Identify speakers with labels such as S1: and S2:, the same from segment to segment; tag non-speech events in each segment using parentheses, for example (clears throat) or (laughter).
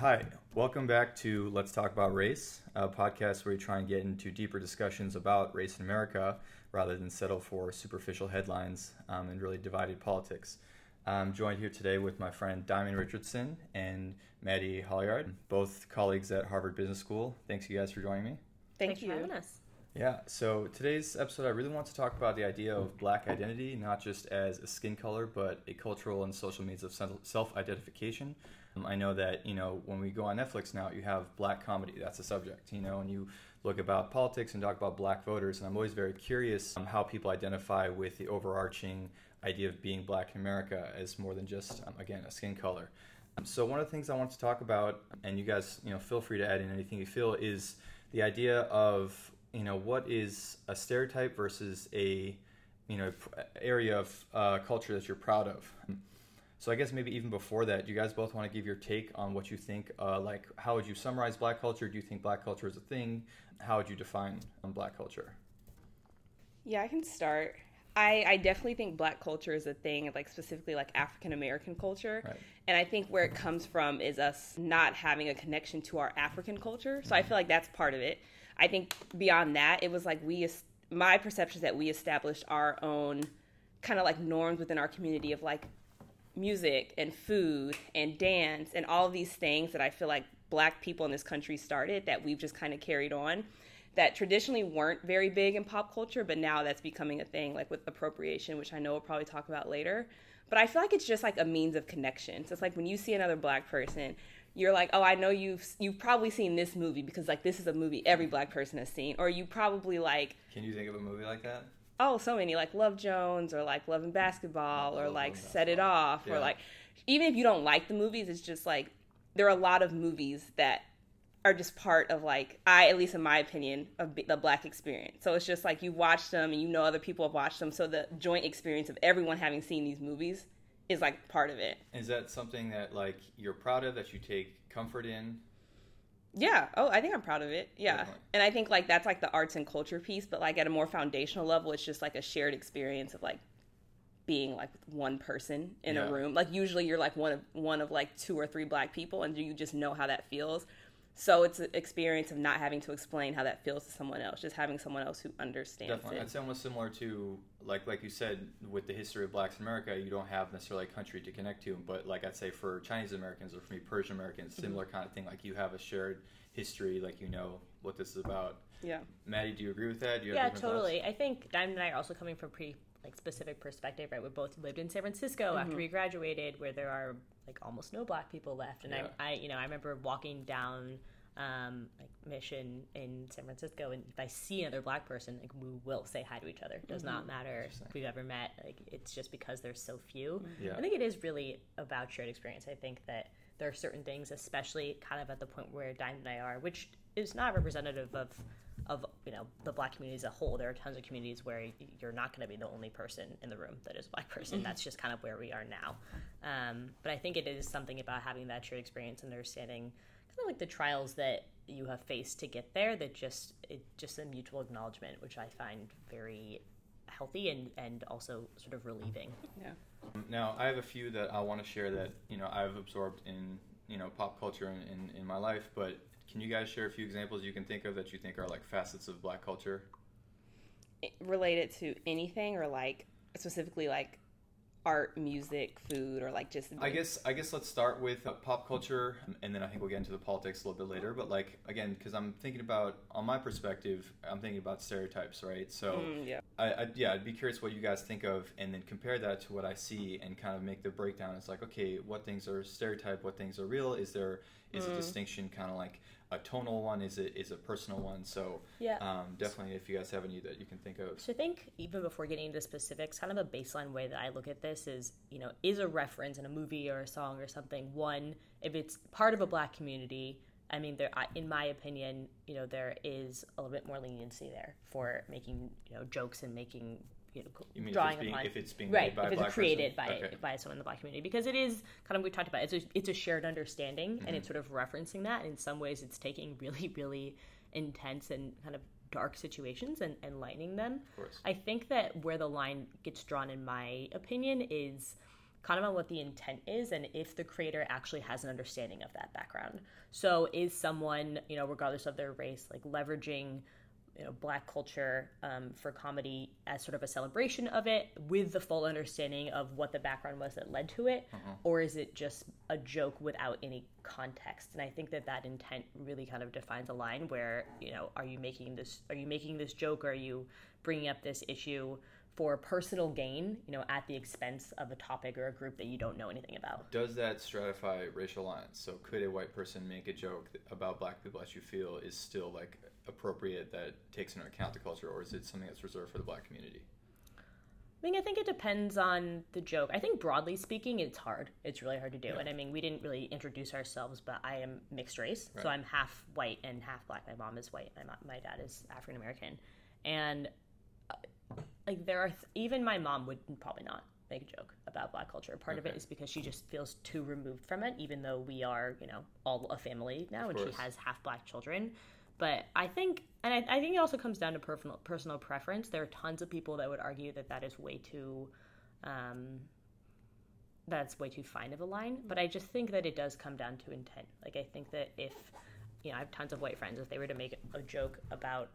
S1: Hi, welcome back to Let's Talk About Race, a podcast where we try and get into deeper discussions about race in America rather than settle for superficial headlines um, and really divided politics. I'm joined here today with my friend Diamond Richardson and Maddie Hollyard, both colleagues at Harvard Business School. Thanks, you guys, for joining me.
S2: Thank
S3: Thanks
S2: you.
S3: for having us.
S1: Yeah, so today's episode, I really want to talk about the idea of black identity, not just as a skin color, but a cultural and social means of self identification. Um, I know that, you know, when we go on Netflix now, you have black comedy, that's a subject, you know, and you look about politics and talk about black voters, and I'm always very curious um, how people identify with the overarching idea of being black in America as more than just, um, again, a skin color. Um, so, one of the things I want to talk about, and you guys, you know, feel free to add in anything you feel, is the idea of you know what is a stereotype versus a you know area of uh, culture that you're proud of? So i guess maybe even before that do you guys both want to give your take on what you think uh, like how would you summarize black culture? Do you think black culture is a thing? How would you define um, black culture?
S2: Yeah, I can start. I, I definitely think black culture is a thing, like specifically like African American culture.
S1: Right.
S2: And I think where it comes from is us not having a connection to our African culture. So I feel like that's part of it. I think beyond that, it was like we, my perception is that we established our own kind of like norms within our community of like music and food and dance and all these things that I feel like black people in this country started that we've just kind of carried on that traditionally weren't very big in pop culture, but now that's becoming a thing, like with appropriation, which I know we'll probably talk about later. But I feel like it's just like a means of connection. So it's like when you see another black person, you're like, oh, I know you've you've probably seen this movie because like this is a movie every black person has seen, or you probably like,
S1: can you think of a movie like that
S2: oh, so many like Love Jones or like Love and Basketball or like Set It Off
S1: Yeah.
S2: or like even if you don't like the movies, it's just like there are a lot of movies that are just part of like I at least in my opinion of the black experience. So it's just like you watch them and you know other people have watched them. So the joint experience of everyone having seen these movies is like part of it.
S1: is that something that like you're proud of that you take comfort in
S2: Yeah. Oh, I think I'm proud of it. Yeah.
S1: Definitely.
S2: And I think like that's like the arts and culture piece, but like at a more foundational level, it's just like a shared experience of like being like one person in
S1: Yeah.
S2: a room. Like usually you're like one of one of like two or three black people and you just know how that feels. So it's an experience of not having to explain how that feels to someone else, just having someone else who understands
S1: Definitely,
S2: it.
S1: it's almost similar to like like you said with the history of blacks in America. You don't have necessarily a country to connect to, but like I'd say for Chinese Americans or for me Persian Americans,
S2: Mm-hmm.
S1: similar kind of thing. Like you have a shared history, like you know what this is about.
S2: Yeah.
S1: Maddie, do you agree with that? Do you have
S3: Yeah,
S1: different thoughts?
S3: totally. I think Diamond and I are also coming from a pretty like specific perspective, right? We both lived in San Francisco after we graduated, where there are like almost no black people left. And
S1: Yeah.
S3: I, I, you know, I remember walking down um, like Mission in San Francisco, and if I see another black person, like we will say hi to each other. It does not matter if we've ever met. Like it's just because there's so few.
S1: Yeah.
S3: I think it is really about shared experience. I think that there are certain things, especially kind of at the point where Diamond and I are, which is not representative of of you know the black community as a whole. There are tons of communities where you're not going to be the only person in the room that is a black person. That's just kind of where we are now. Um, but I think it is something about having that shared experience, and understanding kind of like the trials that you have faced to get there. That just it just a mutual acknowledgement, which I find very healthy and and also sort of relieving.
S2: Yeah.
S1: Now, I have a few that I want to share that you know I've absorbed in you know pop culture in, in, in my life. But can you guys share a few examples you can think of that you think are like facets of Black culture?
S2: Related to anything or like specifically like art, music, food, or like just
S1: I guess I guess let's start with uh, pop culture, and then I think we'll get into the politics a little bit later. But like again, because I'm thinking about on my perspective, I'm thinking about stereotypes, right? So
S2: Mm, yeah.
S1: I, I yeah, I'd be curious what you guys think of, and then compare that to what I see, and kind of make the breakdown. It's like okay, what things are stereotype, what things are real? Is there is a distinction kind of like a tonal one? Is it is a personal one? So
S3: Yeah.
S1: um, definitely, if you guys have any that you can think of.
S3: So I think even before getting into specifics, kind of a baseline way that I look at this is, you know, is a reference in a movie or a song or something. One, if it's part of a black community, I mean, there, in my opinion, you know, there is a little bit more leniency there for making, you know, jokes and making, you know,
S1: You mean if
S3: drawing
S1: it's being-
S3: upon
S1: if it's being
S3: right, if it's created
S1: person?
S3: by
S1: Okay.
S3: by someone in the black community because it is kind of we talked about it's a, it's a shared understanding and
S1: Mm-hmm.
S3: it's sort of referencing that. And in some ways, it's taking really really intense and kind of dark situations and, and lightening them.
S1: Of course.
S3: I think that where the line gets drawn, in my opinion, is kind of on what the intent is and if the creator actually has an understanding of that background. So is someone, you know, regardless of their race, like leveraging you know black culture um, for comedy as sort of a celebration of it with the full understanding of what the background was that led to it uh-huh. or is it just a joke without any context and i think that that intent really kind of defines a line where you know are you making this are you making this joke or are you bringing up this issue for personal gain, you know, at the expense of a topic or a group that you don't know anything about.
S1: Does that stratify racial lines? So could a white person make a joke about black people that you feel is still like appropriate that takes into account the culture, or is it something that's reserved for the black community?
S3: I mean, I think it depends on the joke. I think broadly speaking, it's hard. It's really hard to do. Yeah. And I mean, we didn't really introduce ourselves, but I am mixed race, right. so I'm half white and half black. My mom is white. My mom, my dad is African American, and uh, like there are th- even my mom would probably not make a joke about black culture. Part okay. of it is because she just feels too removed from it, even though we are, you know, all a family now, of and course. she has half black children. But I think, and I, I, think it also comes down to personal personal preference. There are tons of people that would argue that that is way too, um, that's way too fine of a line. But I just think that it does come down to intent. Like I think that if, you know, I have tons of white friends. If they were to make a joke about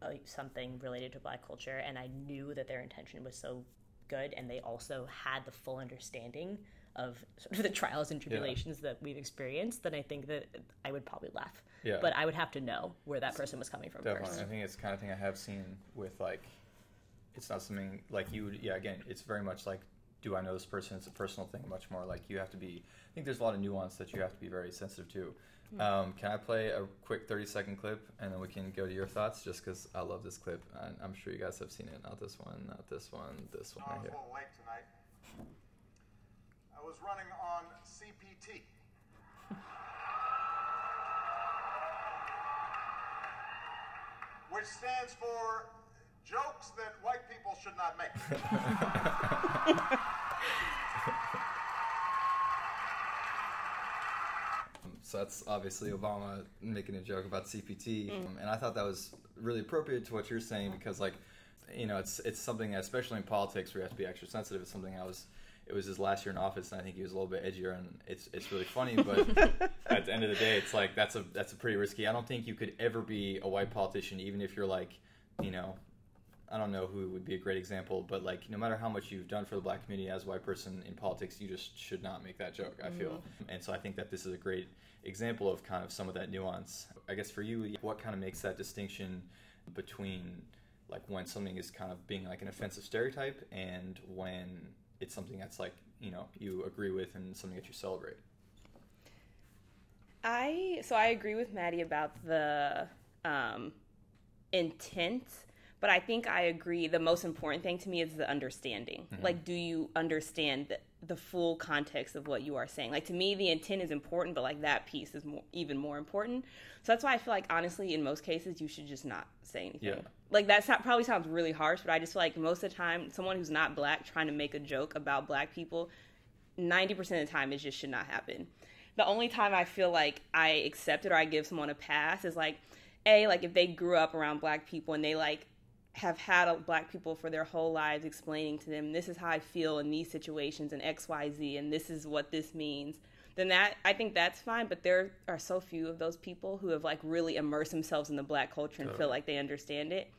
S3: uh, something related to Black culture, and I knew that their intention was so good, and they also had the full understanding of sort (laughs) of the trials and tribulations yeah. that we've experienced, then I think that I would probably laugh. Yeah. But I would have to know where that person was coming from
S1: Definitely.
S3: first.
S1: I think it's the kind of thing I have seen with like, it's not something like you would, yeah, again, it's very much like, do I know this person? It's a personal thing, much more like you have to be, I think there's a lot of nuance that you have to be very sensitive to. Hmm. Um, can I play a quick 30 second clip and then we can go to your thoughts just because I love this clip and I'm sure you guys have seen it. Not this one, not this one, this one right here.
S4: I was running on CPT. which stands for jokes that white people should not make. (laughs)
S1: so that's obviously Obama making a joke about CPT, mm. and I thought that was really appropriate to what you're saying because, like, you know, it's it's something, especially in politics, where you have to be extra sensitive. It's something I was it was his last year in office, and I think he was a little bit edgier, and it's it's really funny. (laughs) But at the end of the day, it's like that's a that's a pretty risky. I don't think you could ever be a white politician, even if you're like, you know, I don't know who would be a great example, but like no matter how much you've done for the black community as a white person in politics, you just should not make that joke. I feel, mm. and so I think that this is a great example of kind of some of that nuance. I guess for you, what kind of makes that distinction between like when something is kind of being like an offensive stereotype and when it's something that's like you know you agree with and something that you celebrate.
S2: I so I agree with Maddie about the um, intent, but I think I agree. The most important thing to me is the understanding. Mm-hmm. Like, do you understand the, the, full context of what you are saying? Like to me, the intent is important, but like that piece is more, even more important. So that's why I feel like honestly, in most cases, you should just not say anything. Yeah like that probably sounds really harsh, but I just feel like most of the time, someone who's not black trying to make a joke about black people, ninety percent of the time, it just should not happen. The only time I feel like I accept it or I give someone a pass is like, a like if they grew up around black people and they like have had black people for their whole lives explaining to them this is how I feel in these situations and X Y Z and this is what this means then that I think that's fine. But there are so few of those people who have like really immersed themselves in the black culture and feel like they understand it.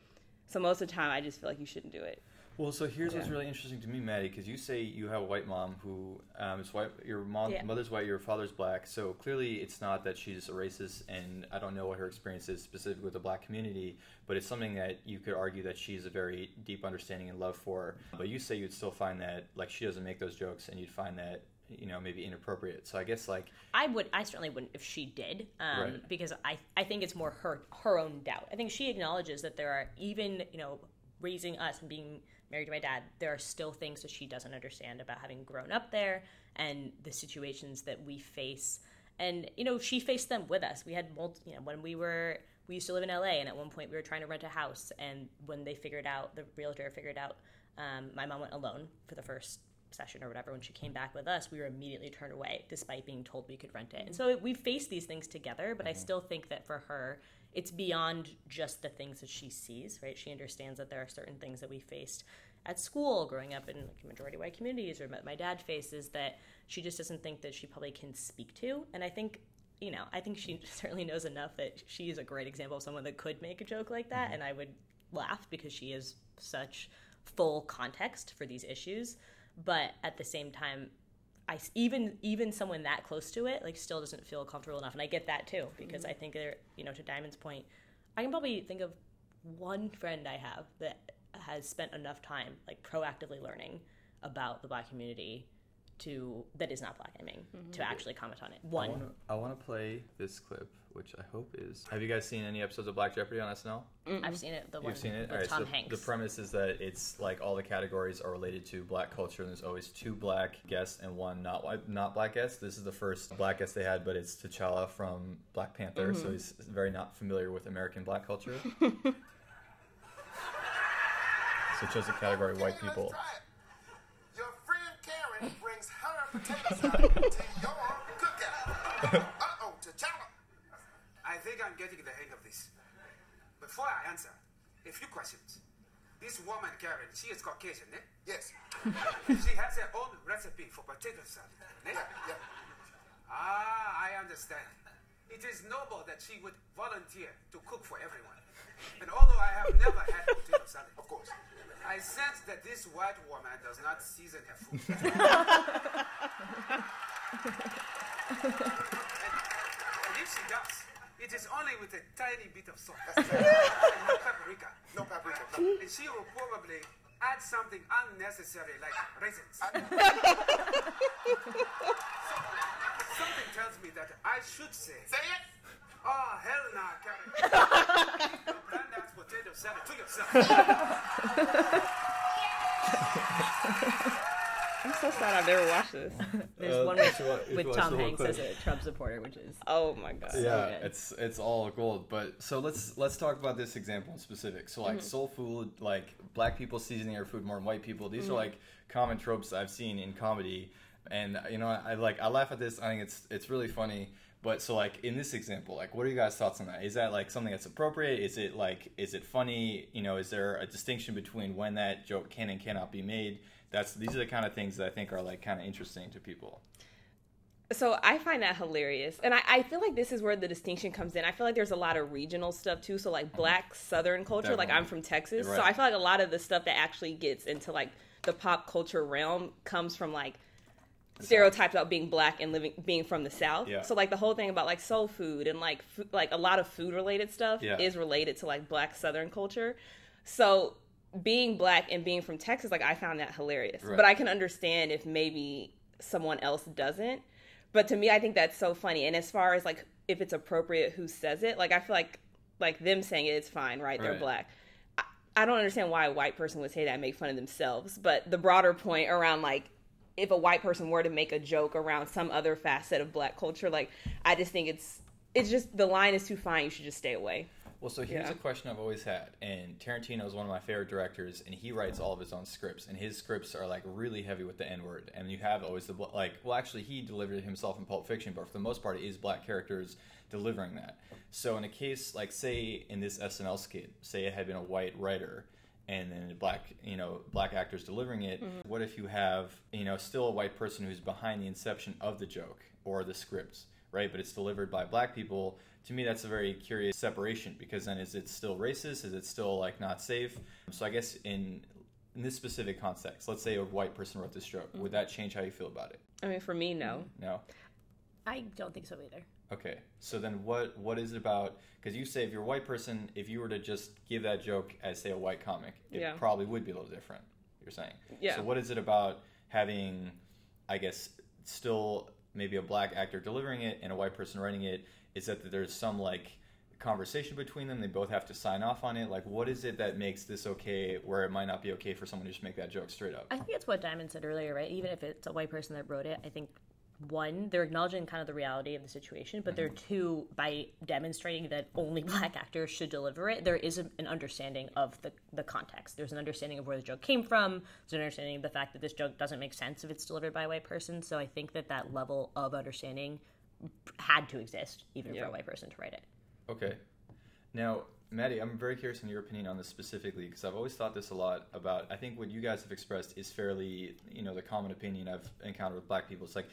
S2: So most of the time, I just feel like you shouldn't do it.
S1: Well, so here's yeah. what's really interesting to me, Maddie, because you say you have a white mom who um, is white. Your mom, yeah. mother's white. Your father's black. So clearly, it's not that she's a racist, and I don't know what her experience is specifically with the black community, but it's something that you could argue that she's a very deep understanding and love for. But you say you'd still find that like she doesn't make those jokes, and you'd find that you know maybe inappropriate so i guess like
S3: i would i certainly wouldn't if she did um, right. because i i think it's more her her own doubt i think she acknowledges that there are even you know raising us and being married to my dad there are still things that she doesn't understand about having grown up there and the situations that we face and you know she faced them with us we had multi, you know when we were we used to live in la and at one point we were trying to rent a house and when they figured out the realtor figured out um, my mom went alone for the first session or whatever, when she came back with us, we were immediately turned away despite being told we could rent it. And so we faced these things together, but mm-hmm. I still think that for her, it's beyond just the things that she sees, right? She understands that there are certain things that we faced at school, growing up in like majority white communities, or my dad faces that she just doesn't think that she probably can speak to. And I think you know, I think she (laughs) certainly knows enough that she is a great example of someone that could make a joke like that, mm-hmm. and I would laugh because she is such full context for these issues. But at the same time, I even even someone that close to it like still doesn't feel comfortable enough, and I get that too because mm-hmm. I think there, you know, to Diamond's point, I can probably think of one friend I have that has spent enough time like proactively learning about the black community to that is not black gaming mm-hmm. to actually comment on it. One.
S1: I want to play this clip, which I hope is. Have you guys seen any episodes of Black Jeopardy on SNL?
S3: Mm-mm. I've seen it. The
S1: You've
S3: one
S1: seen it.
S3: With
S1: right,
S3: Tom
S1: so
S3: Hanks.
S1: The premise is that it's like all the categories are related to black culture, and there's always two black guests and one not white, not black guest. This is the first black guest they had, but it's T'Challa from Black Panther, mm-hmm. so he's very not familiar with American black culture. (laughs) so chose the category white people.
S4: potato salad to your cookout. Uh-oh, T'Challa.
S5: I think I'm getting the hang of this. Before I answer, a few questions. This woman, Karen, she is Caucasian, eh?
S4: Yes.
S5: she has her own recipe for potato salad, eh?
S4: Yeah, yeah.
S5: Ah, I understand. It is noble that she would volunteer to cook for everyone. And although I have never had potato salad,
S4: of course,
S5: I sense that this white woman does not season her food. and, (laughs) and if she does, it is only with a tiny bit of salt. and (laughs) no paprika.
S4: No paprika. No.
S5: And she will probably add something unnecessary like raisins. (laughs) something tells me that I should say.
S4: Say it.
S5: Oh, hell no, nah, Karen potato salad to yourself.
S2: I'm so sad I've never watched this. (laughs)
S3: There's uh, one with, with Tom Hanks as a Trump supporter, which is
S2: oh my god.
S1: Yeah, it's it's all gold. But so let's let's talk about this example in specific. So like mm-hmm. soul food, like black people seasoning their food more than white people. These mm-hmm. are like common tropes I've seen in comedy, and you know I like I laugh at this. I think it's it's really funny. But so like in this example, like what are you guys' thoughts on that? Is that like something that's appropriate? Is it like is it funny? You know, is there a distinction between when that joke can and cannot be made? That's these are the kind of things that I think are like kind of interesting to people.
S2: So I find that hilarious. And I, I, feel like this is where the distinction comes in. I feel like there's a lot of regional stuff too. So like mm-hmm. black southern culture, Definitely. like I'm from Texas. Right. So I feel like a lot of the stuff that actually gets into like the pop culture realm comes from like stereotypes about being black and living being from the south. Yeah. so like the whole thing about like soul food and like f- like a lot of food related stuff yeah. is related to like black southern culture. So being black and being from texas like i found that hilarious. Right. but i can understand if maybe someone else doesn't. But to me i think that's so funny. And as far as like if it's appropriate who says it like i feel like like them saying it, it's fine right? They're right. black. I, I don't understand why a white person would say that and make fun of themselves. But the broader point around like if a white person were to make a joke around some other facet of black culture like i just think it's it's just the line is too fine you should just stay away
S1: well so here's yeah. a question i've always had and tarantino is one of my favorite directors and he writes all of his own scripts and his scripts are like really heavy with the n word and you have always the like well actually he delivered it himself in pulp fiction but for the most part it is black characters delivering that so in a case like say in this snl skit say it had been a white writer and then black you know black actors delivering it. Mm-hmm. what if you have you know still a white person who's behind the inception of the joke or the scripts right? But it's delivered by black people. To me that's a very curious separation because then is it still racist? Is it still like not safe? So i guess in in this specific context let's say a white person wrote this joke. Mm-hmm. would that change how you feel about it?
S2: I mean for me no.
S1: No?
S3: I don't think so either
S1: Okay, so then what what is it about? Because you say if you're a white person, if you were to just give that joke as say a white comic, it yeah. probably would be a little different. You're saying,
S2: yeah.
S1: So what is it about having, I guess, still maybe a black actor delivering it and a white person writing it? Is that there's some like conversation between them? They both have to sign off on it. Like, what is it that makes this okay, where it might not be okay for someone to just make that joke straight up?
S3: I think it's what Diamond said earlier, right? Even if it's a white person that wrote it, I think one, they're acknowledging kind of the reality of the situation, but they're mm-hmm. two, by demonstrating that only black actors should deliver it, there is a, an understanding of the, the context. There's an understanding of where the joke came from. There's an understanding of the fact that this joke doesn't make sense if it's delivered by a white person. So I think that that level of understanding had to exist, even yeah. for a white person to write it.
S1: Okay. Now, Maddie, I'm very curious in your opinion on this specifically because I've always thought this a lot about. I think what you guys have expressed is fairly, you know, the common opinion I've encountered with black people. It's like,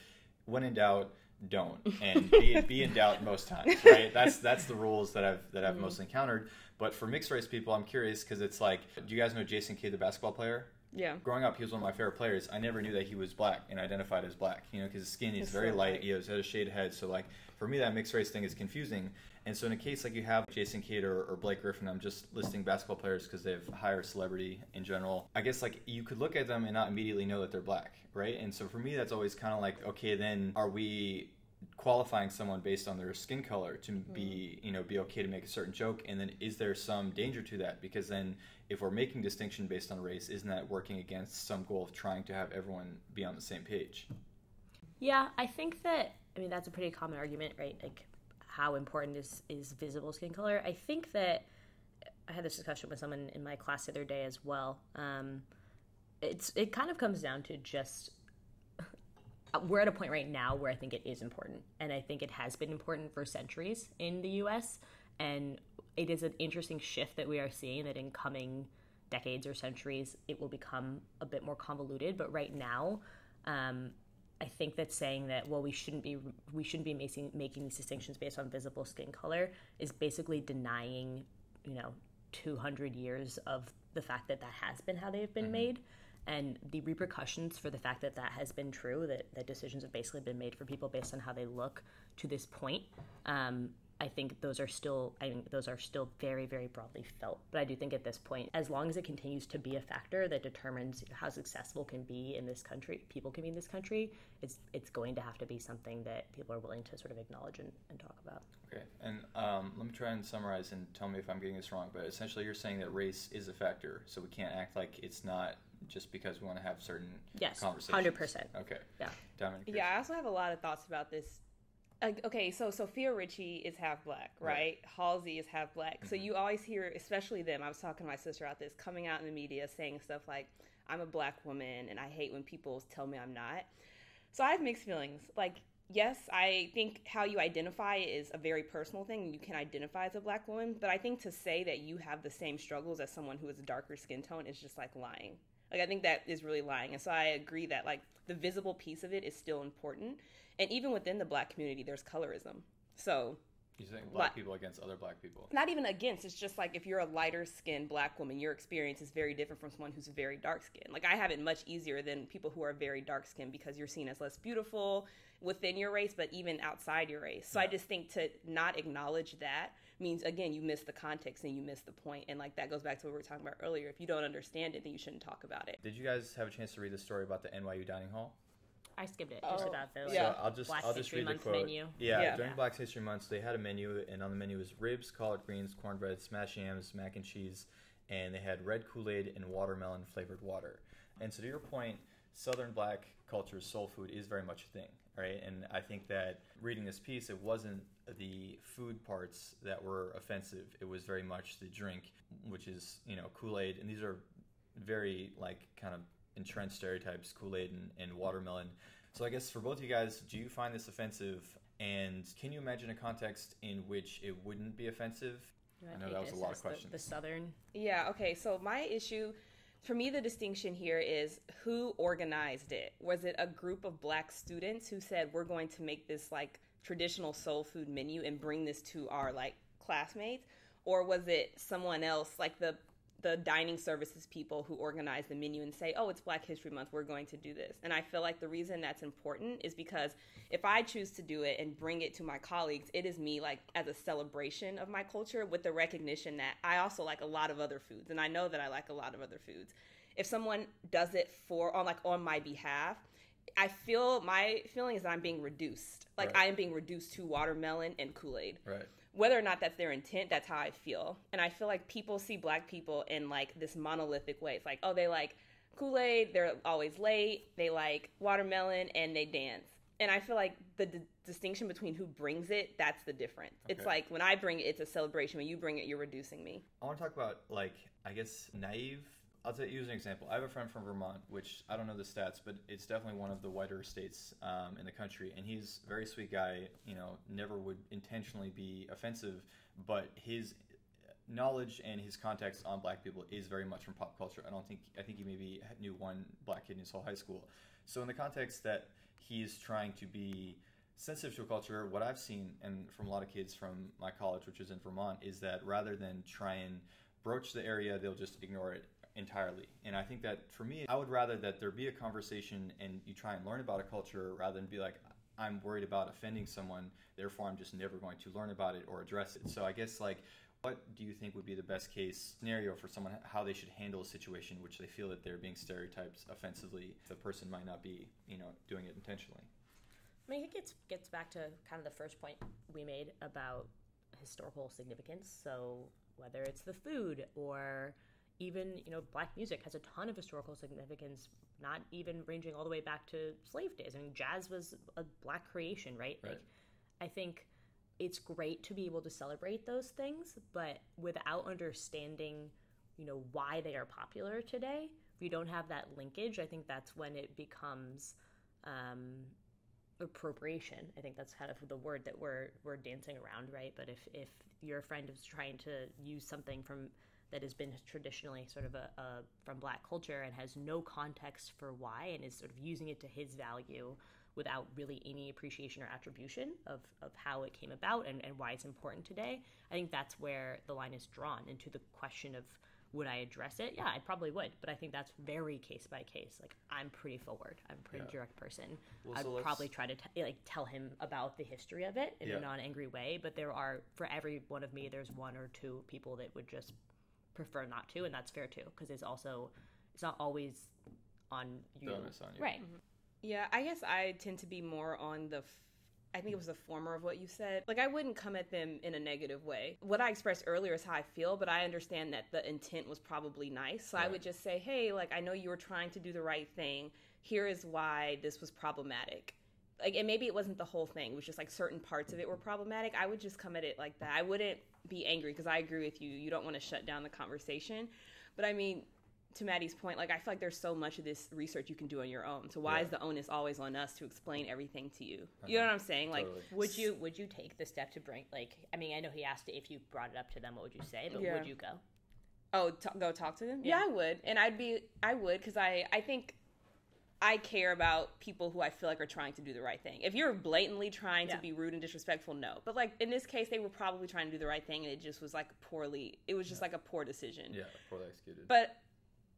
S1: when in doubt, don't, (laughs) and be, be in doubt most times, right? That's that's the rules that I've that I've mm-hmm. most encountered. But for mixed race people, I'm curious because it's like, do you guys know Jason Kidd, the basketball player?
S2: Yeah.
S1: Growing up, he was one of my favorite players. I never knew that he was black and identified as black. You know, because his skin is
S2: It's
S1: very
S2: so
S1: light.
S2: light.
S1: He has had a shade head. So like for me, that mixed race thing is confusing. And so in a case like you have Jason Kidd or, or Blake Griffin, I'm just listing basketball players because they have higher celebrity in general. I guess like you could look at them and not immediately know that they're black, right? And so for me, that's always kind of like, okay, then are we qualifying someone based on their skin color to be mm-hmm. you know be okay to make a certain joke and then is there some danger to that because then if we're making distinction based on race isn't that working against some goal of trying to have everyone be on the same page
S3: Yeah, I think that I mean that's a pretty common argument, right? Like how important is is visible skin color? I think that I had this discussion with someone in my class the other day as well. Um, it's it kind of comes down to just (laughs) we're at a point right now where I think it is important, and I think it has been important for centuries in the U.S. And it is an interesting shift that we are seeing that in coming decades or centuries it will become a bit more convoluted. But right now, um, I think that saying that well we shouldn't be we shouldn't be making making these distinctions based on visible skin color is basically denying you know 200 years of the fact that that has been how they've been made. And the repercussions for the fact that that has been true that, that decisions have basically been made for people based on how they look to this point um, I think those are still I think those are still very very broadly felt. But I do think at this point, as long as it continues to be a factor that determines how successful can be in this country, people can be in this country, it's it's going to have to be something that people are willing to sort of acknowledge and, and talk about.
S1: okay and um, let me try and summarize and tell me if i'm getting this wrong but essentially you're saying that race is a factor so we can't act like it's not just because we want to have certain
S3: Yes,
S1: conversations
S3: 100%.
S1: okay
S3: Yeah.
S1: Dominic,
S2: Yeah, I also have a lot of thoughts about this. Okay, so Sofia Richie is half black, right?
S1: Right.
S2: Halsey is half black. So mm-hmm. you always hear, especially them, I was talking to my sister about this, coming out in the media saying stuff like, I'm a black woman and I hate when people tell me I'm not. So I have mixed feelings. Like, yes, I think how you identify is a very personal thing. You can identify as a black woman, but I think to say that you have the same struggles as someone who is a darker skin tone is just like lying. Like I think that is really lying. And so I agree that like the visible piece of it is still important. And even within the black community there's colorism. So
S1: you're saying black people against other black people?
S2: Not even against it's just like if you're a lighter skinned black woman your experience is very different from someone who's very dark skinned. Like i have it much easier than people who are very dark skinned because you're seen as less beautiful within your race but even outside your race. So i just think to not acknowledge that means again you miss the context and you miss the point. And like that goes back to what we were talking about earlier. If you don't understand it then you shouldn't talk about it.
S1: Did you guys have a chance to read the story about the nyu dining hall
S3: I skipped it just
S2: Oh,
S3: about the like,
S2: yeah.
S1: So I'll just
S3: Black
S1: I'll just
S3: History
S1: read the quote.
S3: menu.
S1: Yeah,
S2: Yeah.
S1: during
S3: Yeah.
S1: Black History Month, they had a menu, and on the menu was ribs, collard greens, cornbread, smashed yams, mac and cheese, and they had red Kool Aid and watermelon flavored water. And so, to your point, Southern Black culture's soul food is very much a thing, right? And I think that reading this piece, it wasn't the food parts that were offensive. It was very much the drink, which is you know Kool Aid, and these are very like kind of entrenched stereotypes: Kool Aid and, and watermelon. So I guess for both of you guys, do you find this offensive? And can you imagine a context in which it wouldn't be offensive?
S3: You
S1: I know that was a lot
S3: as
S1: of
S3: the-
S1: questions.
S3: The, southern
S2: Yeah, okay. So my issue for me the distinction here is who organized it. Was it a group of black students who said we're going to make this like traditional soul food menu and bring this to our like classmates or was it someone else like the the dining services people who organize the menu and say, "Oh, it's Black History Month. We're going to do this." And I feel like the reason that's important is because if I choose to do it and bring it to my colleagues, it is me like as a celebration of my culture with the recognition that I also like a lot of other foods and I know that I like a lot of other foods. If someone does it for on like on my behalf, I feel my feeling is that I'm being reduced. Like
S1: Right.
S2: I am being reduced to watermelon and Kool-Aid
S1: Right.
S2: whether or not that's their intent, that's how I feel. And I feel like people see black people in like this monolithic way. It's like, oh, they like Kool Aid, they're always late, they like watermelon, and they dance. And I feel like the d- distinction between who brings it, that's the difference. It's like when I bring it, it's a celebration. When you bring it, you're reducing me.
S1: I want to talk about like I guess naive. I'll use an example. I have a friend from Vermont, which I don't know the stats, but it's definitely one of the whiter states um, in the country, and he's a very sweet guy. You know, never would intentionally be offensive, but his knowledge and his context on black people is very much from pop culture. I don't think I think he maybe knew one black kid in his whole high school. So in the context that he's trying to be sensitive to a culture, what I've seen and from a lot of kids from my college, which is in Vermont, is that rather than try and broach the area, they'll just ignore it entirely. And I think that for me, I would rather that there be a conversation and you try and learn about a culture rather than be like, I'm worried about offending someone, therefore I'm just never going to learn about it or address it. So I guess like what do you think would be the best case scenario for someone how they should handle a situation which they feel that they're being stereotyped offensively the person might not be you know doing it intentionally
S3: I mean, it gets gets back to kind of the first point we made about historical significance. So whether it's the food or even you know black music has a ton of historical significance, not even ranging all the way back to slave days. I mean, jazz was a black creation, right?
S1: Right.
S3: Like, I think it's great to be able to celebrate those things, but without understanding, you know, why they are popular today, if you don't have that linkage, I think that's when it becomes um, appropriation. I think that's kind of the word that we're we're dancing around, right? But if if your friend is trying to use something from that has been traditionally sort of a, a from black culture and has no context for why and is sort of using it to his value without really any appreciation or attribution of, of how it came about and, and why it's important today, I think that's where the line is drawn into the question of would I address it? Yeah, I probably would, but I think that's very case by case. Like I'm pretty forward. I'm a pretty
S1: Yeah.
S3: direct person.
S1: Well,
S3: I'd
S1: so
S3: probably try to t- like tell him about the history of it in
S1: Yeah.
S3: a non-angry way. But there are for every one of me, there's one or two people that would just prefer not to, and that's fair too, because it's also it's not always on you.
S1: The on you.
S3: Right. Mm-hmm.
S2: Yeah, I guess I tend to be more on the. F- I think it was the former of what you said. Like, I wouldn't come at them in a negative way. What I expressed earlier is how I feel, but I understand that the intent was probably nice. So I would just say, hey, like, I know you were trying to do the right thing. Here is why this was problematic. Like, and maybe it wasn't the whole thing, it was just like certain parts of it were problematic. I would just come at it like that. I wouldn't be angry because I agree with you. You don't want to shut down the conversation. But I mean, to Maddie's point, like I feel like there's so much of this research you can do on your own. So why
S1: Yeah.
S2: is the onus always on us to explain everything to you? You know what I'm saying? Like,
S1: Totally.
S3: Would you would you take the step to bring like I mean I know he asked if you brought it up to them what would you say but
S2: Yeah.
S3: would you go
S2: oh, t- go talk to them. Yeah.
S3: Yeah.
S2: I would, and I'd be, I would, because I, I think. I care about people who I feel like are trying to do the right thing. If you're blatantly trying to be rude and disrespectful, no. But like in this case, they were probably trying to do the right thing, and it just was like poorly. It was just like a poor decision.
S1: yeah poorly executed
S2: But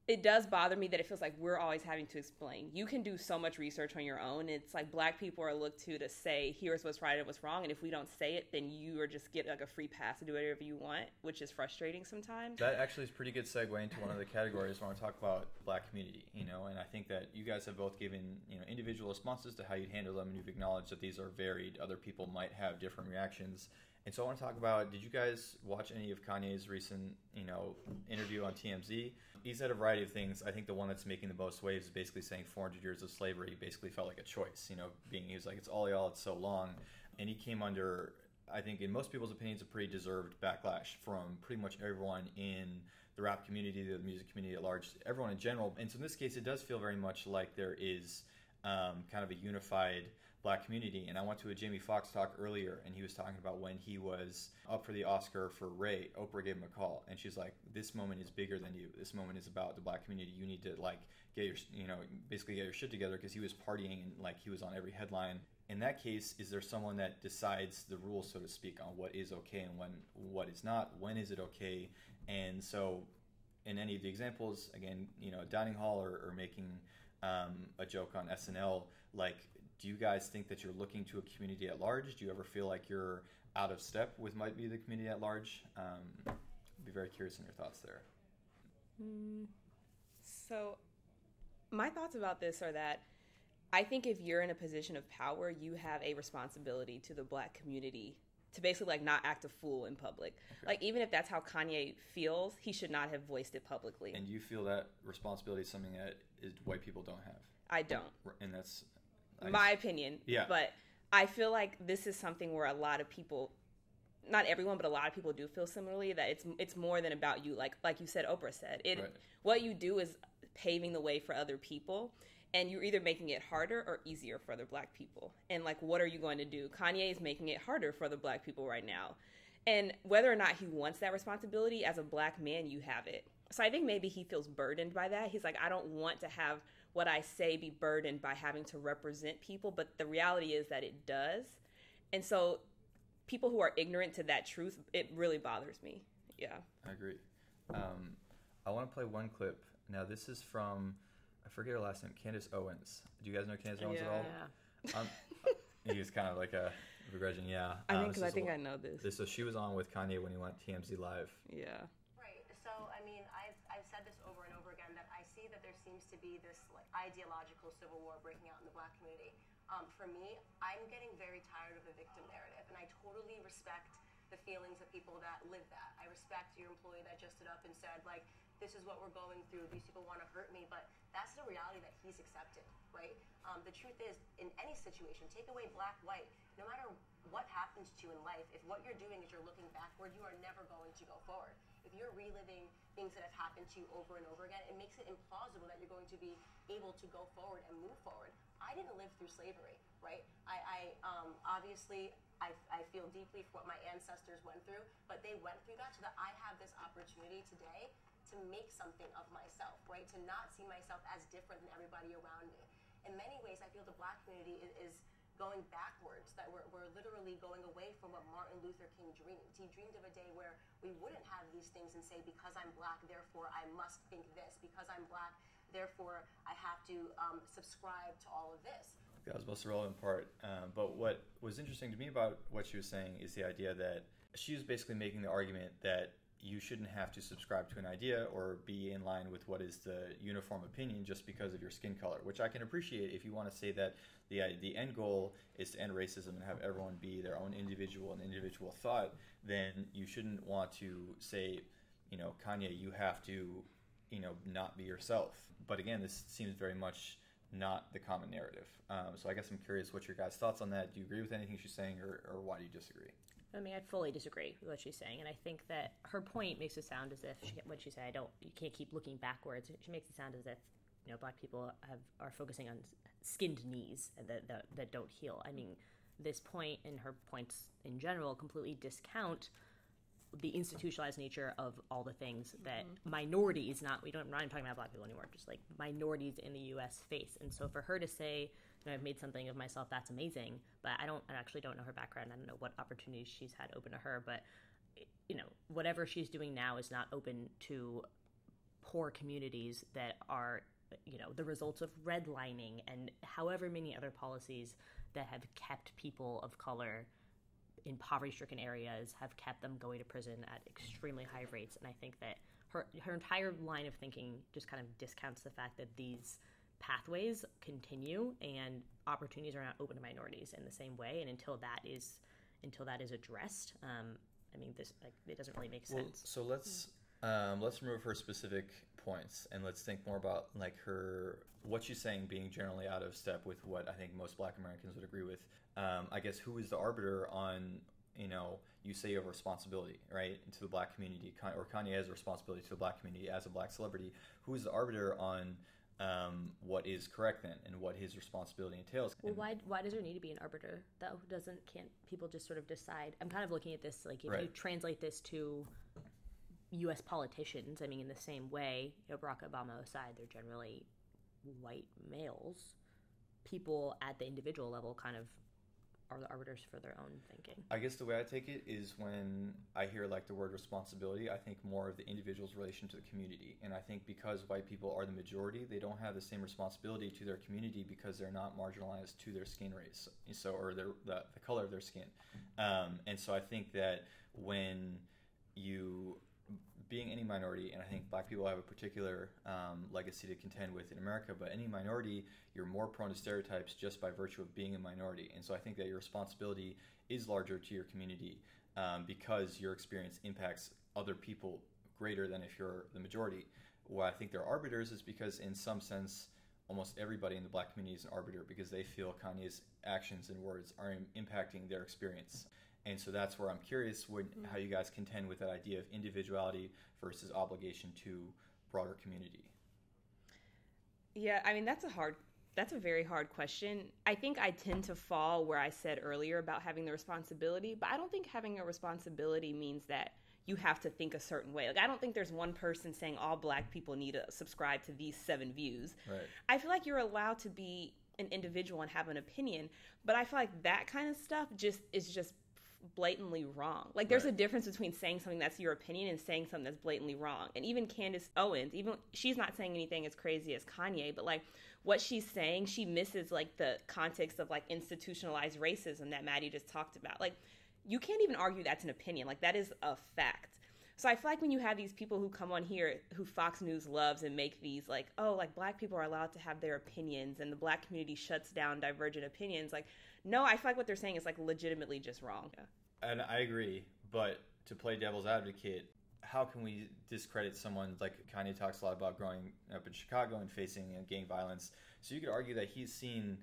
S2: it does bother me that it feels like we're always having to explain. You can do so much research on your own. It's like black people are looked to to say, here's what's right and what's wrong. And if we don't say it, then you are just get like a free pass to do whatever you want, which is frustrating sometimes.
S1: That actually is pretty good segue into one of the categories when we talk about black community, you know, and I think that you guys have both given, you know, individual responses to how you'd handle them and you've acknowledged that these are varied. Other people might have different reactions. And so I want to talk about did you guys watch any of Kanye's recent, you know, interview on TMZ? He said a variety of things. I think the one that's making the most waves is basically saying 400 years of slavery basically felt like a choice, you know, being he was like it's all y'all, it's so long. And he came under I think in most people's opinions, a pretty deserved backlash from pretty much everyone in the rap community, the music community at large, everyone in general. And so in this case, it does feel very much like there is um, kind of a unified black community. And I went to a Jamie Foxx talk earlier, and he was talking about when he was up for the Oscar for Ray, Oprah gave him a call, and she's like, "This moment is bigger than you. This moment is about the black community. You need to like get your, you know, basically get your shit together." Because he was partying and like he was on every headline. In that case, is there someone that decides the rules, so to speak, on what is okay and when what is not? When is it okay? And so, in any of the examples, again, you know, dining hall or, or making um, a joke on SNL, like, do you guys think that you're looking to a community at large? Do you ever feel like you're out of step with might be the community at large? Um, I'd be very curious in your thoughts there.
S2: So, my thoughts about this are that I think if you're in a position of power, you have a responsibility to the black community to basically like not act a fool in public. Like even if that's how Kanye feels, he should not have voiced it publicly.
S1: And you feel that responsibility is something that is, white people don't have,
S2: I don't.
S1: and that's I-
S2: my opinion.
S1: Yeah.
S2: But I feel like this is something where a lot of people not everyone, but a lot of people do feel similarly that it's it's more than about you. Like like you said, Oprah said, it
S1: Right.
S2: what you do is paving the way for other people, and you're either making it harder or easier for other Black people. And like, what are you going to do? Kanye is making it harder for the Black people right now. And whether or not he wants that responsibility as a black man, you have it. So I think maybe he feels burdened by that. He's like, I don't want to have what I say be burdened by having to represent people, but the reality is that it does. And so people who are ignorant to that truth, it really bothers me. Yeah.
S1: I agree. Um, I want to play one clip. Now, this is from, I forget her last name, Candace Owens. Do you guys know Candace Owens at all?
S3: Yeah.
S1: Um, (laughs) he's kind of like a begrudging, yeah.
S2: I
S1: Uh,
S2: think
S1: this
S2: because I think
S1: a-
S2: I know this.
S1: This, so she was on with Kanye when he went TMZ Live.
S2: Yeah.
S6: Right. So, I mean, I've, I've said this over and over again that I see that there seems to be this like ideological civil war breaking out in the black community. Um, for me, I'm getting very tired of the victim narrative, and I totally respect the feelings of people that live that. I respect your employee that just stood up and said, like, this is what we're going through. These people want to hurt me, but that's the reality that he's accepted, right? Um, the truth is, in any situation, take away black, white, no matter what happens to you in life, if what you're doing is you're looking backward, you are never going to go forward. If you're reliving things that have happened to you over and over again, it makes it implausible that you're going to be able to go forward and move forward. I didn't live through slavery, right? I, I um, obviously I, I feel deeply for what my ancestors went through, but they went through that so that I have this opportunity today to make something of myself, right? To not see myself as different than everybody around me. In many ways, I feel the black community is, going backwards, that we're, we're literally going away from what Martin Luther King dreamed. He dreamed of a day where we wouldn't have these things and say, because I'm black, therefore I must think this. Because I'm black, therefore I have to um, subscribe to all of this.
S1: That was most relevant part. Um, but what was interesting to me about what she was saying is the idea that she was basically making the argument that you shouldn't have to subscribe to an idea or be in line with what is the uniform opinion just because of your skin color, which I can appreciate if you want to say that the the end goal is to end racism and have everyone be their own individual and individual thought, then you shouldn't want to say, you know, Kanye, you have to, you know, not be yourself. But again, this seems very much not the common narrative. Um, so I guess I'm curious what your guys' thoughts on that. Do you agree with anything she's saying, or, or why do you disagree?
S3: I mean, I fully disagree with what she's saying, and I think that her point makes it sound as if she, what she said. I don't. You can't keep looking backwards. She makes it sound as if you know black people have are focusing on skinned knees that that, that don't heal. I mean, this point and her points in general completely discount the institutionalized nature of all the things that mm-hmm. minorities not we don't I'm not even talking about black people anymore just like minorities in the US face and so for her to say I've made something of myself that's amazing but I don't I actually don't know her background. I don't know what opportunities she's had open to her but you know whatever she's doing now is not open to poor communities that are you know the results of redlining and however many other policies that have kept people of color in poverty-stricken areas have kept them going to prison at extremely high rates. And i think that her her entire line of thinking just kind of discounts the fact that these pathways continue and opportunities are not open to minorities in the same way and until that is until that is addressed um, i mean this like, it doesn't really make
S1: Well,
S3: sense
S1: so let's um, let's remove her specific points and let's think more about like her what she's saying being generally out of step with what I think most Black Americans would agree with. Um, I guess who is the arbiter on you know you say you have a responsibility right to the Black community or Kanye has a responsibility to the Black community as a Black celebrity. Who is the arbiter on um, what is correct then and what his responsibility entails?
S3: Well,
S1: And-
S3: why why does there need to be an arbiter? That doesn't can't people just sort of decide? I'm kind of looking at this like if you translate this to U.S. politicians. I mean, in the same way, you know, Barack Obama aside, they're generally white males. People at the individual level kind of are the arbiters for their own thinking.
S1: I guess the way I take it is when I hear like the word responsibility, I think more of the individual's relation to the community. And I think because white people are the majority, they don't have the same responsibility to their community because they're not marginalized to their skin race, so or their the, the color of their skin. Um, and so I think that when you being any minority, and I think black people have a particular um, legacy to contend with in America, but any minority, you're more prone to stereotypes just by virtue of being a minority. And so I think that your responsibility is larger to your community um, because your experience impacts other people greater than if you're the majority. Why I think they're arbiters is because, in some sense, almost everybody in the black community is an arbiter because they feel Kanye's actions and words are impacting their experience. And so that's where I'm curious what, mm-hmm. how you guys contend with that idea of individuality versus obligation to broader community.
S2: Yeah, I mean that's a hard That's a very hard question. I think I tend to fall where I said earlier about having the responsibility, but I don't think having a responsibility means that you have to think a certain way. Like I don't think there's one person saying all black people need to subscribe to these seven views.
S1: Right.
S2: I feel like you're allowed to be an individual and have an opinion, but I feel like that kind of stuff just is just blatantly wrong. Like there's
S1: Right.
S2: a difference between saying something that's your opinion and saying something that's blatantly wrong. And even Candace Owens, even she's not saying anything as crazy as Kanye, but like what she's saying, she misses like the context of like institutionalized racism that Maddie just talked about. Like you can't even argue that's an opinion. Like that is a fact. So I feel like when you have these people who come on here who Fox News loves and make these like, oh, like black people are allowed to have their opinions and the black community shuts down divergent opinions, like no, I feel like what they're saying is like legitimately just wrong. Yeah.
S1: And I agree, but to play devil's advocate, how can we discredit someone like Kanye talks a lot about growing up in Chicago and facing gang violence? So you could argue that he's seen,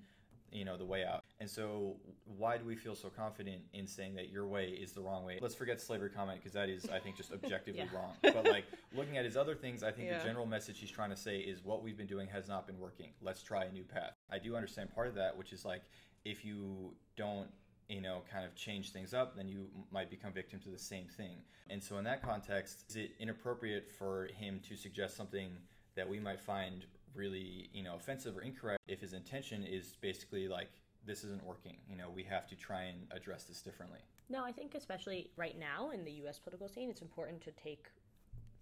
S1: you know, the way out. And so why do we feel so confident in saying that your way is the wrong way? Let's forget slavery comment because that is, I think, just (laughs) objectively
S3: Yeah.
S1: wrong. But like looking at his other things, I think
S2: Yeah.
S1: the general message he's trying to say is what we've been doing has not been working. Let's try a new path. I do understand part of that, which is like if you don't you know, kind of change things up, then you might become victim to the same thing. And so, in that context, is it inappropriate for him to suggest something that we might find really, you know, offensive or incorrect if his intention is basically like, this isn't working, you know, we have to try and address this differently?
S3: No, I think especially right now in the U.S. political scene, it's important to take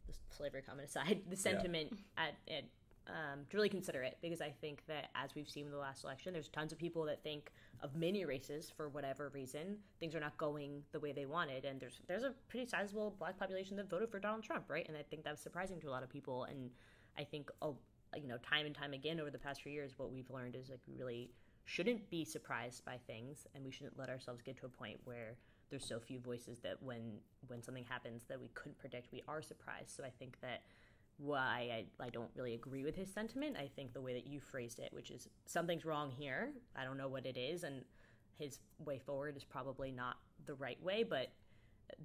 S3: the slavery comment aside, the sentiment at, at um, to really consider it because I think that as we've seen in the last election, there's tons of people that think of many races for whatever reason things are not going the way they wanted, and there's there's a pretty sizable black population that voted for Donald Trump, right? And I think that's surprising to a lot of people, and I think oh, you know, time and time again over the past few years, what we've learned is like we really shouldn't be surprised by things, and we shouldn't let ourselves get to a point where there's so few voices that when when something happens that we couldn't predict, we are surprised. So I think that why I, I don't really agree with his sentiment. I think the way that you phrased it, which is something's wrong here. I don't know what it is, and his way forward is probably not the right way, but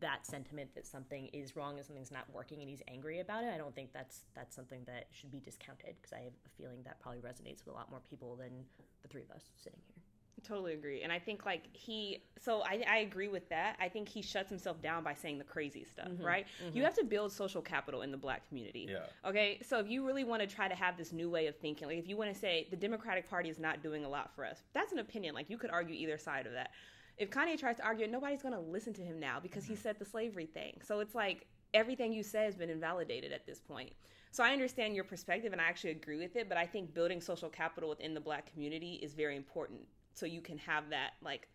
S3: that sentiment that something is wrong and something's not working and he's angry about it, I don't think that's that's something that should be discounted because I have a feeling that probably resonates with a lot more people than the three of us sitting here.
S2: Totally agree. And I think like he so I, I agree with that. I think he shuts himself down by saying the crazy stuff, mm-hmm, right? You mm-hmm. have to build social capital in the black community.
S1: Yeah.
S2: Okay. So if you really want to try to have this new way of thinking, like if you want to say the Democratic Party is not doing a lot for us, that's an opinion. Like you could argue either side of that. If Kanye tries to argue it, nobody's gonna listen to him now because he mm-hmm. said the slavery thing. So it's like everything you say has been invalidated at this point. So I understand your perspective and I actually agree with it, but I think building social capital within the black community is very important so you can have that like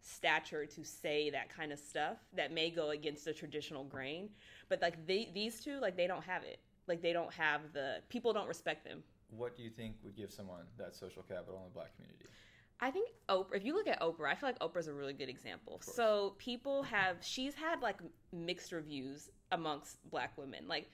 S2: stature to say that kind of stuff that may go against the traditional grain. But like they, these two, like they don't have it. Like they don't have the people don't respect them.
S1: What do you think would give someone that social capital in the black community?
S2: I think Oprah, if you look at Oprah, I feel like Oprah's a really good example. So people have, she's had like mixed reviews amongst black women. Like,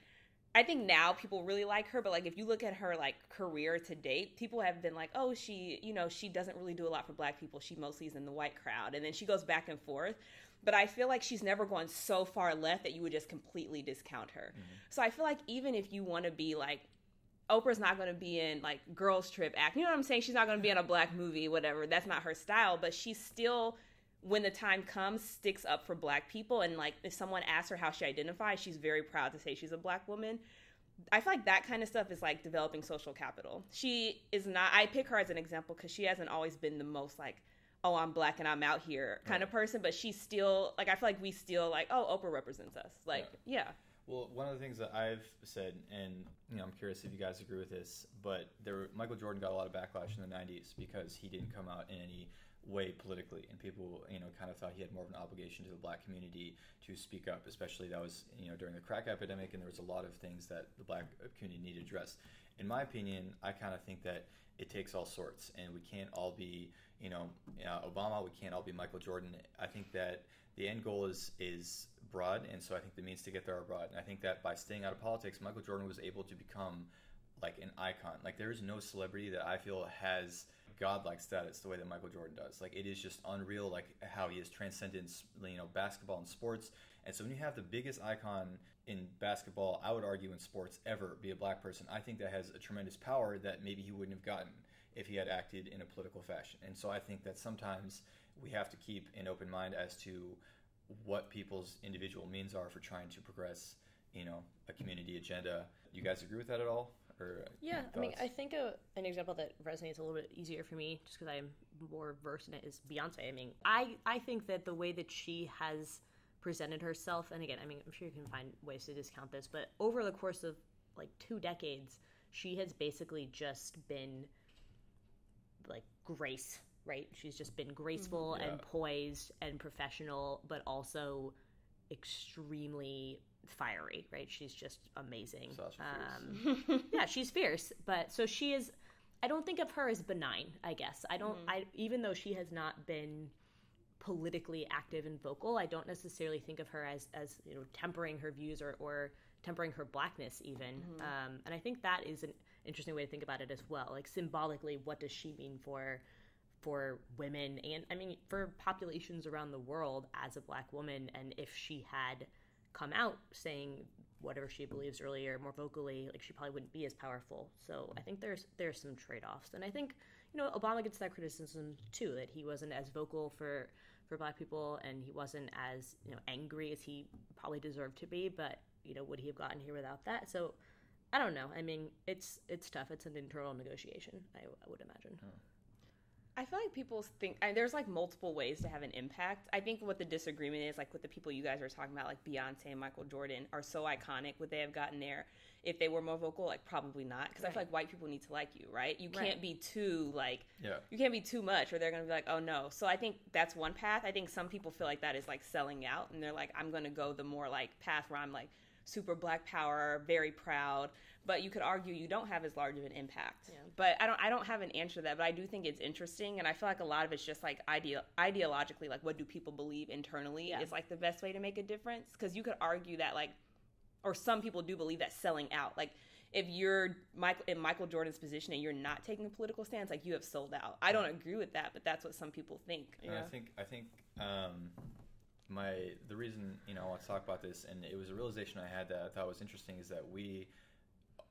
S2: I think now people really like her, but like if you look at her like career to date, people have been like, oh, she, you know, she doesn't really do a lot for black people. She mostly is in the white crowd. And then she goes back and forth. But I feel like she's never gone so far left that you would just completely discount her. Mm-hmm. So I feel like even if you want to be like, Oprah's not going to be in like Girls Trip act. You know what I'm saying? She's not going to be in a black movie, whatever. That's not her style. But she still, when the time comes, sticks up for black people. And like, if someone asks her how she identifies, she's very proud to say she's a black woman. I feel like that kind of stuff is like developing social capital. She is not. I pick her as an example because she hasn't always been the most like, oh, I'm black and I'm out here kind of person. But she's still like, I feel like we still like, oh, Oprah represents us. Like, yeah.
S1: Well, one of the things that I've said, and you know, I'm curious if you guys agree with this, but there, Michael Jordan got a lot of backlash in the '90s because he didn't come out in any way politically, and people, you know, kind of thought he had more of an obligation to the black community to speak up. Especially that was, you know, during the crack epidemic, and there was a lot of things that the black community needed addressed. In my opinion, I kind of think that it takes all sorts, and we can't all be, you know, uh, Obama. We can't all be Michael Jordan. I think that the end goal is is broad, and so I think the means to get there are broad. And I think that by staying out of politics, Michael Jordan was able to become like an icon. Like there is no celebrity that I feel has godlike status the way that Michael Jordan does. Like it is just unreal, like how he has transcended, you know, basketball and sports. And so when you have the biggest icon in basketball, I would argue in sports ever be a black person, I think that has a tremendous power that maybe he wouldn't have gotten if he had acted in a political fashion. And so I think that sometimes we have to keep an open mind as to what people's individual means are for trying to progress, you know, a community agenda. You guys agree with that at all? Or
S3: Yeah, I mean. I think a, an example that resonates a little bit easier for me, just because I'm more versed in it, is Beyonce. I mean, I I think that the way that she has presented herself, and again, I mean, I'm sure you can find ways to discount this, but over the course of like two decades, she has basically just been like grace, right? She's just been graceful mm-hmm.
S1: Yeah.
S3: and poised and professional, but also extremely fiery, right? She's just amazing. Um, (laughs) yeah, she's fierce, but so she is. I don't think of her as benign. I guess I don't. I even though she has not been politically active and vocal, I don't necessarily think of her as as you know tempering her views or or tempering her blackness even. Um, and I think that is an interesting way to think about it as well. Like symbolically, what does she mean for for women and I mean for populations around the world as a black woman? And if she had come out saying whatever she believes earlier more vocally like she probably wouldn't be as powerful. So i think there's there's some trade-offs. And i think you know obama gets that criticism too that he wasn't as vocal for for black people and he wasn't as you know angry as he probably deserved to be but you know would he have gotten here without that? So i don't know. I mean it's it's tough. It's an internal negotiation i, I would imagine oh.
S2: I feel like people think I, there's like multiple ways to have an impact. I think what the disagreement is, like with the people you guys are talking about, like Beyonce and Michael Jordan, are so iconic. Would they have gotten there if they were more vocal? Like probably not, because I feel like white people need to like you, right? You
S3: Right.
S2: can't be too like
S1: Yeah.
S2: you can't be too much, or they're gonna be like, oh no. So I think that's one path. I think some people feel like that is like selling out, and they're like, I'm gonna go the more like path where I'm like super black power, very proud. But you could argue you don't have as large of an impact. But I don't I don't have an answer to that. But I do think it's interesting, and I feel like a lot of it's just like idea ideologically, like what do people believe internally
S3: Yeah.
S2: is like the best way to make a difference. Because you could argue that like or some people do believe that selling out like if you're Michael in Michael Jordan's position and you're not taking a political stance, like you have sold out. I don't agree with that, but that's what some people think.
S1: And I think I think um, my the reason you know I want to talk about this, and it was a realization I had that I thought was interesting, is that we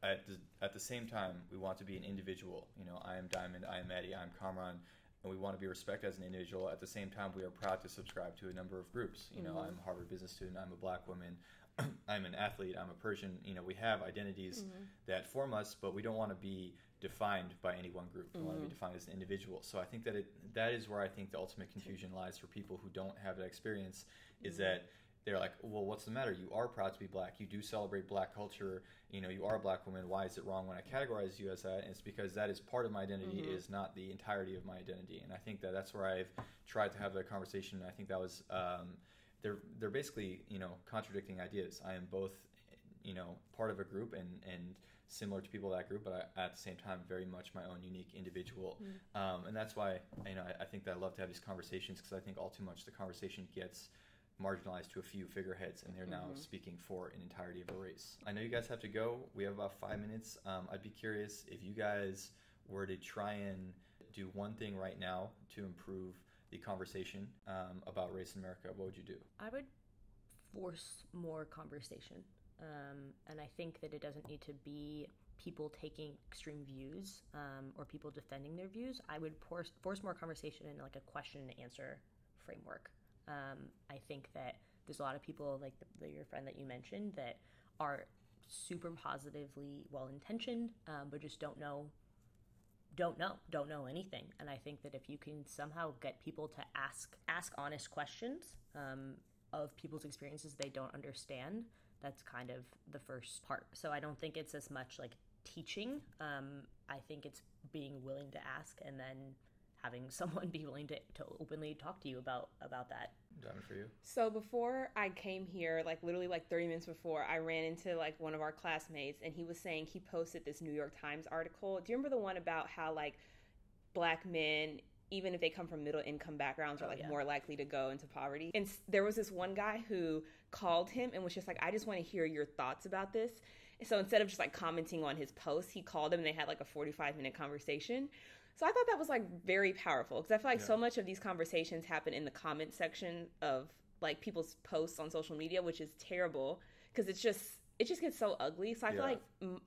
S1: at the, at the same time we want to be an individual. You know, I am Diamond, I am Eddie, I am Kamran, and we want to be respected as an individual. At the same time, we are proud to subscribe to a number of groups. You know, mm-hmm. I'm a Harvard business student, I'm a black woman. (clears throat) I'm an athlete. I'm a Persian. You know, we have identities mm-hmm. that form us, but we don't want to be defined by any one group. We want to be mm-hmm. defined as an individual. So I think that it that is where I think the ultimate confusion lies for people who don't have that experience. Is mm-hmm. that they're like, well, what's the matter? You are proud to be black. You do celebrate black culture. You know, you are a black woman. Why is it wrong when I categorize you as that? And it's because that is part of my identity, mm-hmm. is not the entirety of my identity. And I think that that's where I've tried to have that conversation. And I think that was um, they're they're basically you know contradicting ideas. I am both you know part of a group and and similar to people of that group, but I, at the same time very much my own unique individual. Um, and that's why you know I, I think that I love to have these conversations because I think all too much the conversation gets marginalized to a few figureheads and they're now speaking for an entirety of a race. I know you guys have to go. We have about five minutes. Um, I'd be curious if you guys were to try and do one thing right now to improve the conversation um, about race in America, what would you do?
S3: I would force more conversation. Um, and I think that it doesn't need to be people taking extreme views um, or people defending their views. I would force, force more conversation in like a question and answer framework. Um, I think that there's a lot of people like the, the, your friend that you mentioned that are super positively well intentioned, um, but just don't know don't know don't know anything and i think that if you can somehow get people to ask ask honest questions um, of people's experiences they don't understand that's kind of the first part so i don't think it's as much like teaching um, i think it's being willing to ask and then having (laughs) someone be willing to, to openly talk to you about about that
S1: Diamond for you?
S2: So before I came here, like literally like 30 minutes before, I ran into like one of our classmates and he was saying he posted this New York Times article. Do you remember the one about how like black men even if they come from middle income backgrounds are oh, like
S3: yeah.
S2: more likely to go into poverty. And there was this one guy who called him and was just like, I just want to hear your thoughts about this. So instead of just like commenting on his post, he called him and they had like a 45 minute conversation. So I thought that was like very powerful because I feel like so much of these conversations happen in the comment section of like people's posts on social media, which is terrible because it's just it just gets so ugly. So I feel like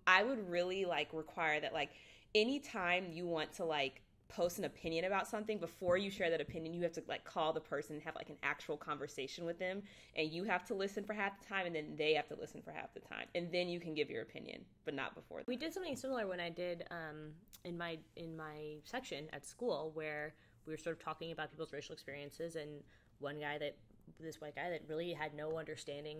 S2: I would really like require that like anytime you want to like post an opinion about something before you share that opinion you have to like call the person have like an actual conversation with them and you have to listen for half the time and then they have to listen for half the time and then you can give your opinion but not before
S3: We did something similar when I did um, in my in my section at school, where we were sort of talking about people's racial experiences, and one guy that this white guy that really had no understanding,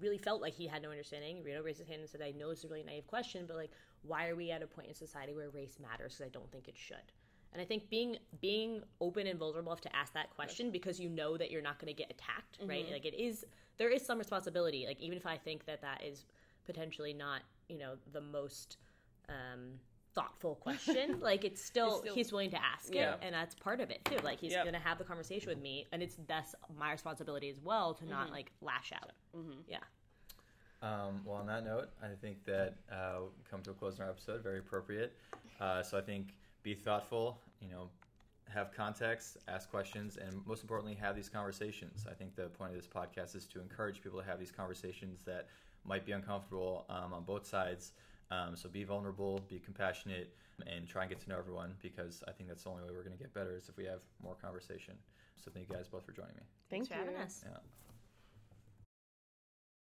S3: really felt like he had no understanding. Reno raised his hand and said, "I know it's a really naive question, but like, why are we at a point in society where race matters? Because I don't think it should." And I think being being open and vulnerable enough to ask that question because you know that you're not going to get attacked, right? Like it is there is some responsibility. Like even if I think that that is potentially not you know the most um, thoughtful (laughs) question, like it's still,
S2: still-
S3: he's willing to ask
S2: Yeah.
S3: it, and that's part of it too. Like he's
S2: Yep.
S3: going to have the conversation with me, and it's that's my responsibility as well to
S2: Mm-hmm.
S3: not like lash out. Yeah.
S1: Um, well, on that note, I think that uh, we come to a close in our episode. Very appropriate. Uh, so I think be thoughtful. You know, have context, ask questions, and most importantly, have these conversations. I think the point of this podcast is to encourage people to have these conversations that might be uncomfortable um, on both sides. Um, so be vulnerable, be compassionate, and try and get to know everyone because I think that's the only way we're going to get better is if we have more conversation. So thank you guys both for joining me.
S2: thank
S3: Thanks for
S2: you
S3: having us.
S1: Yeah.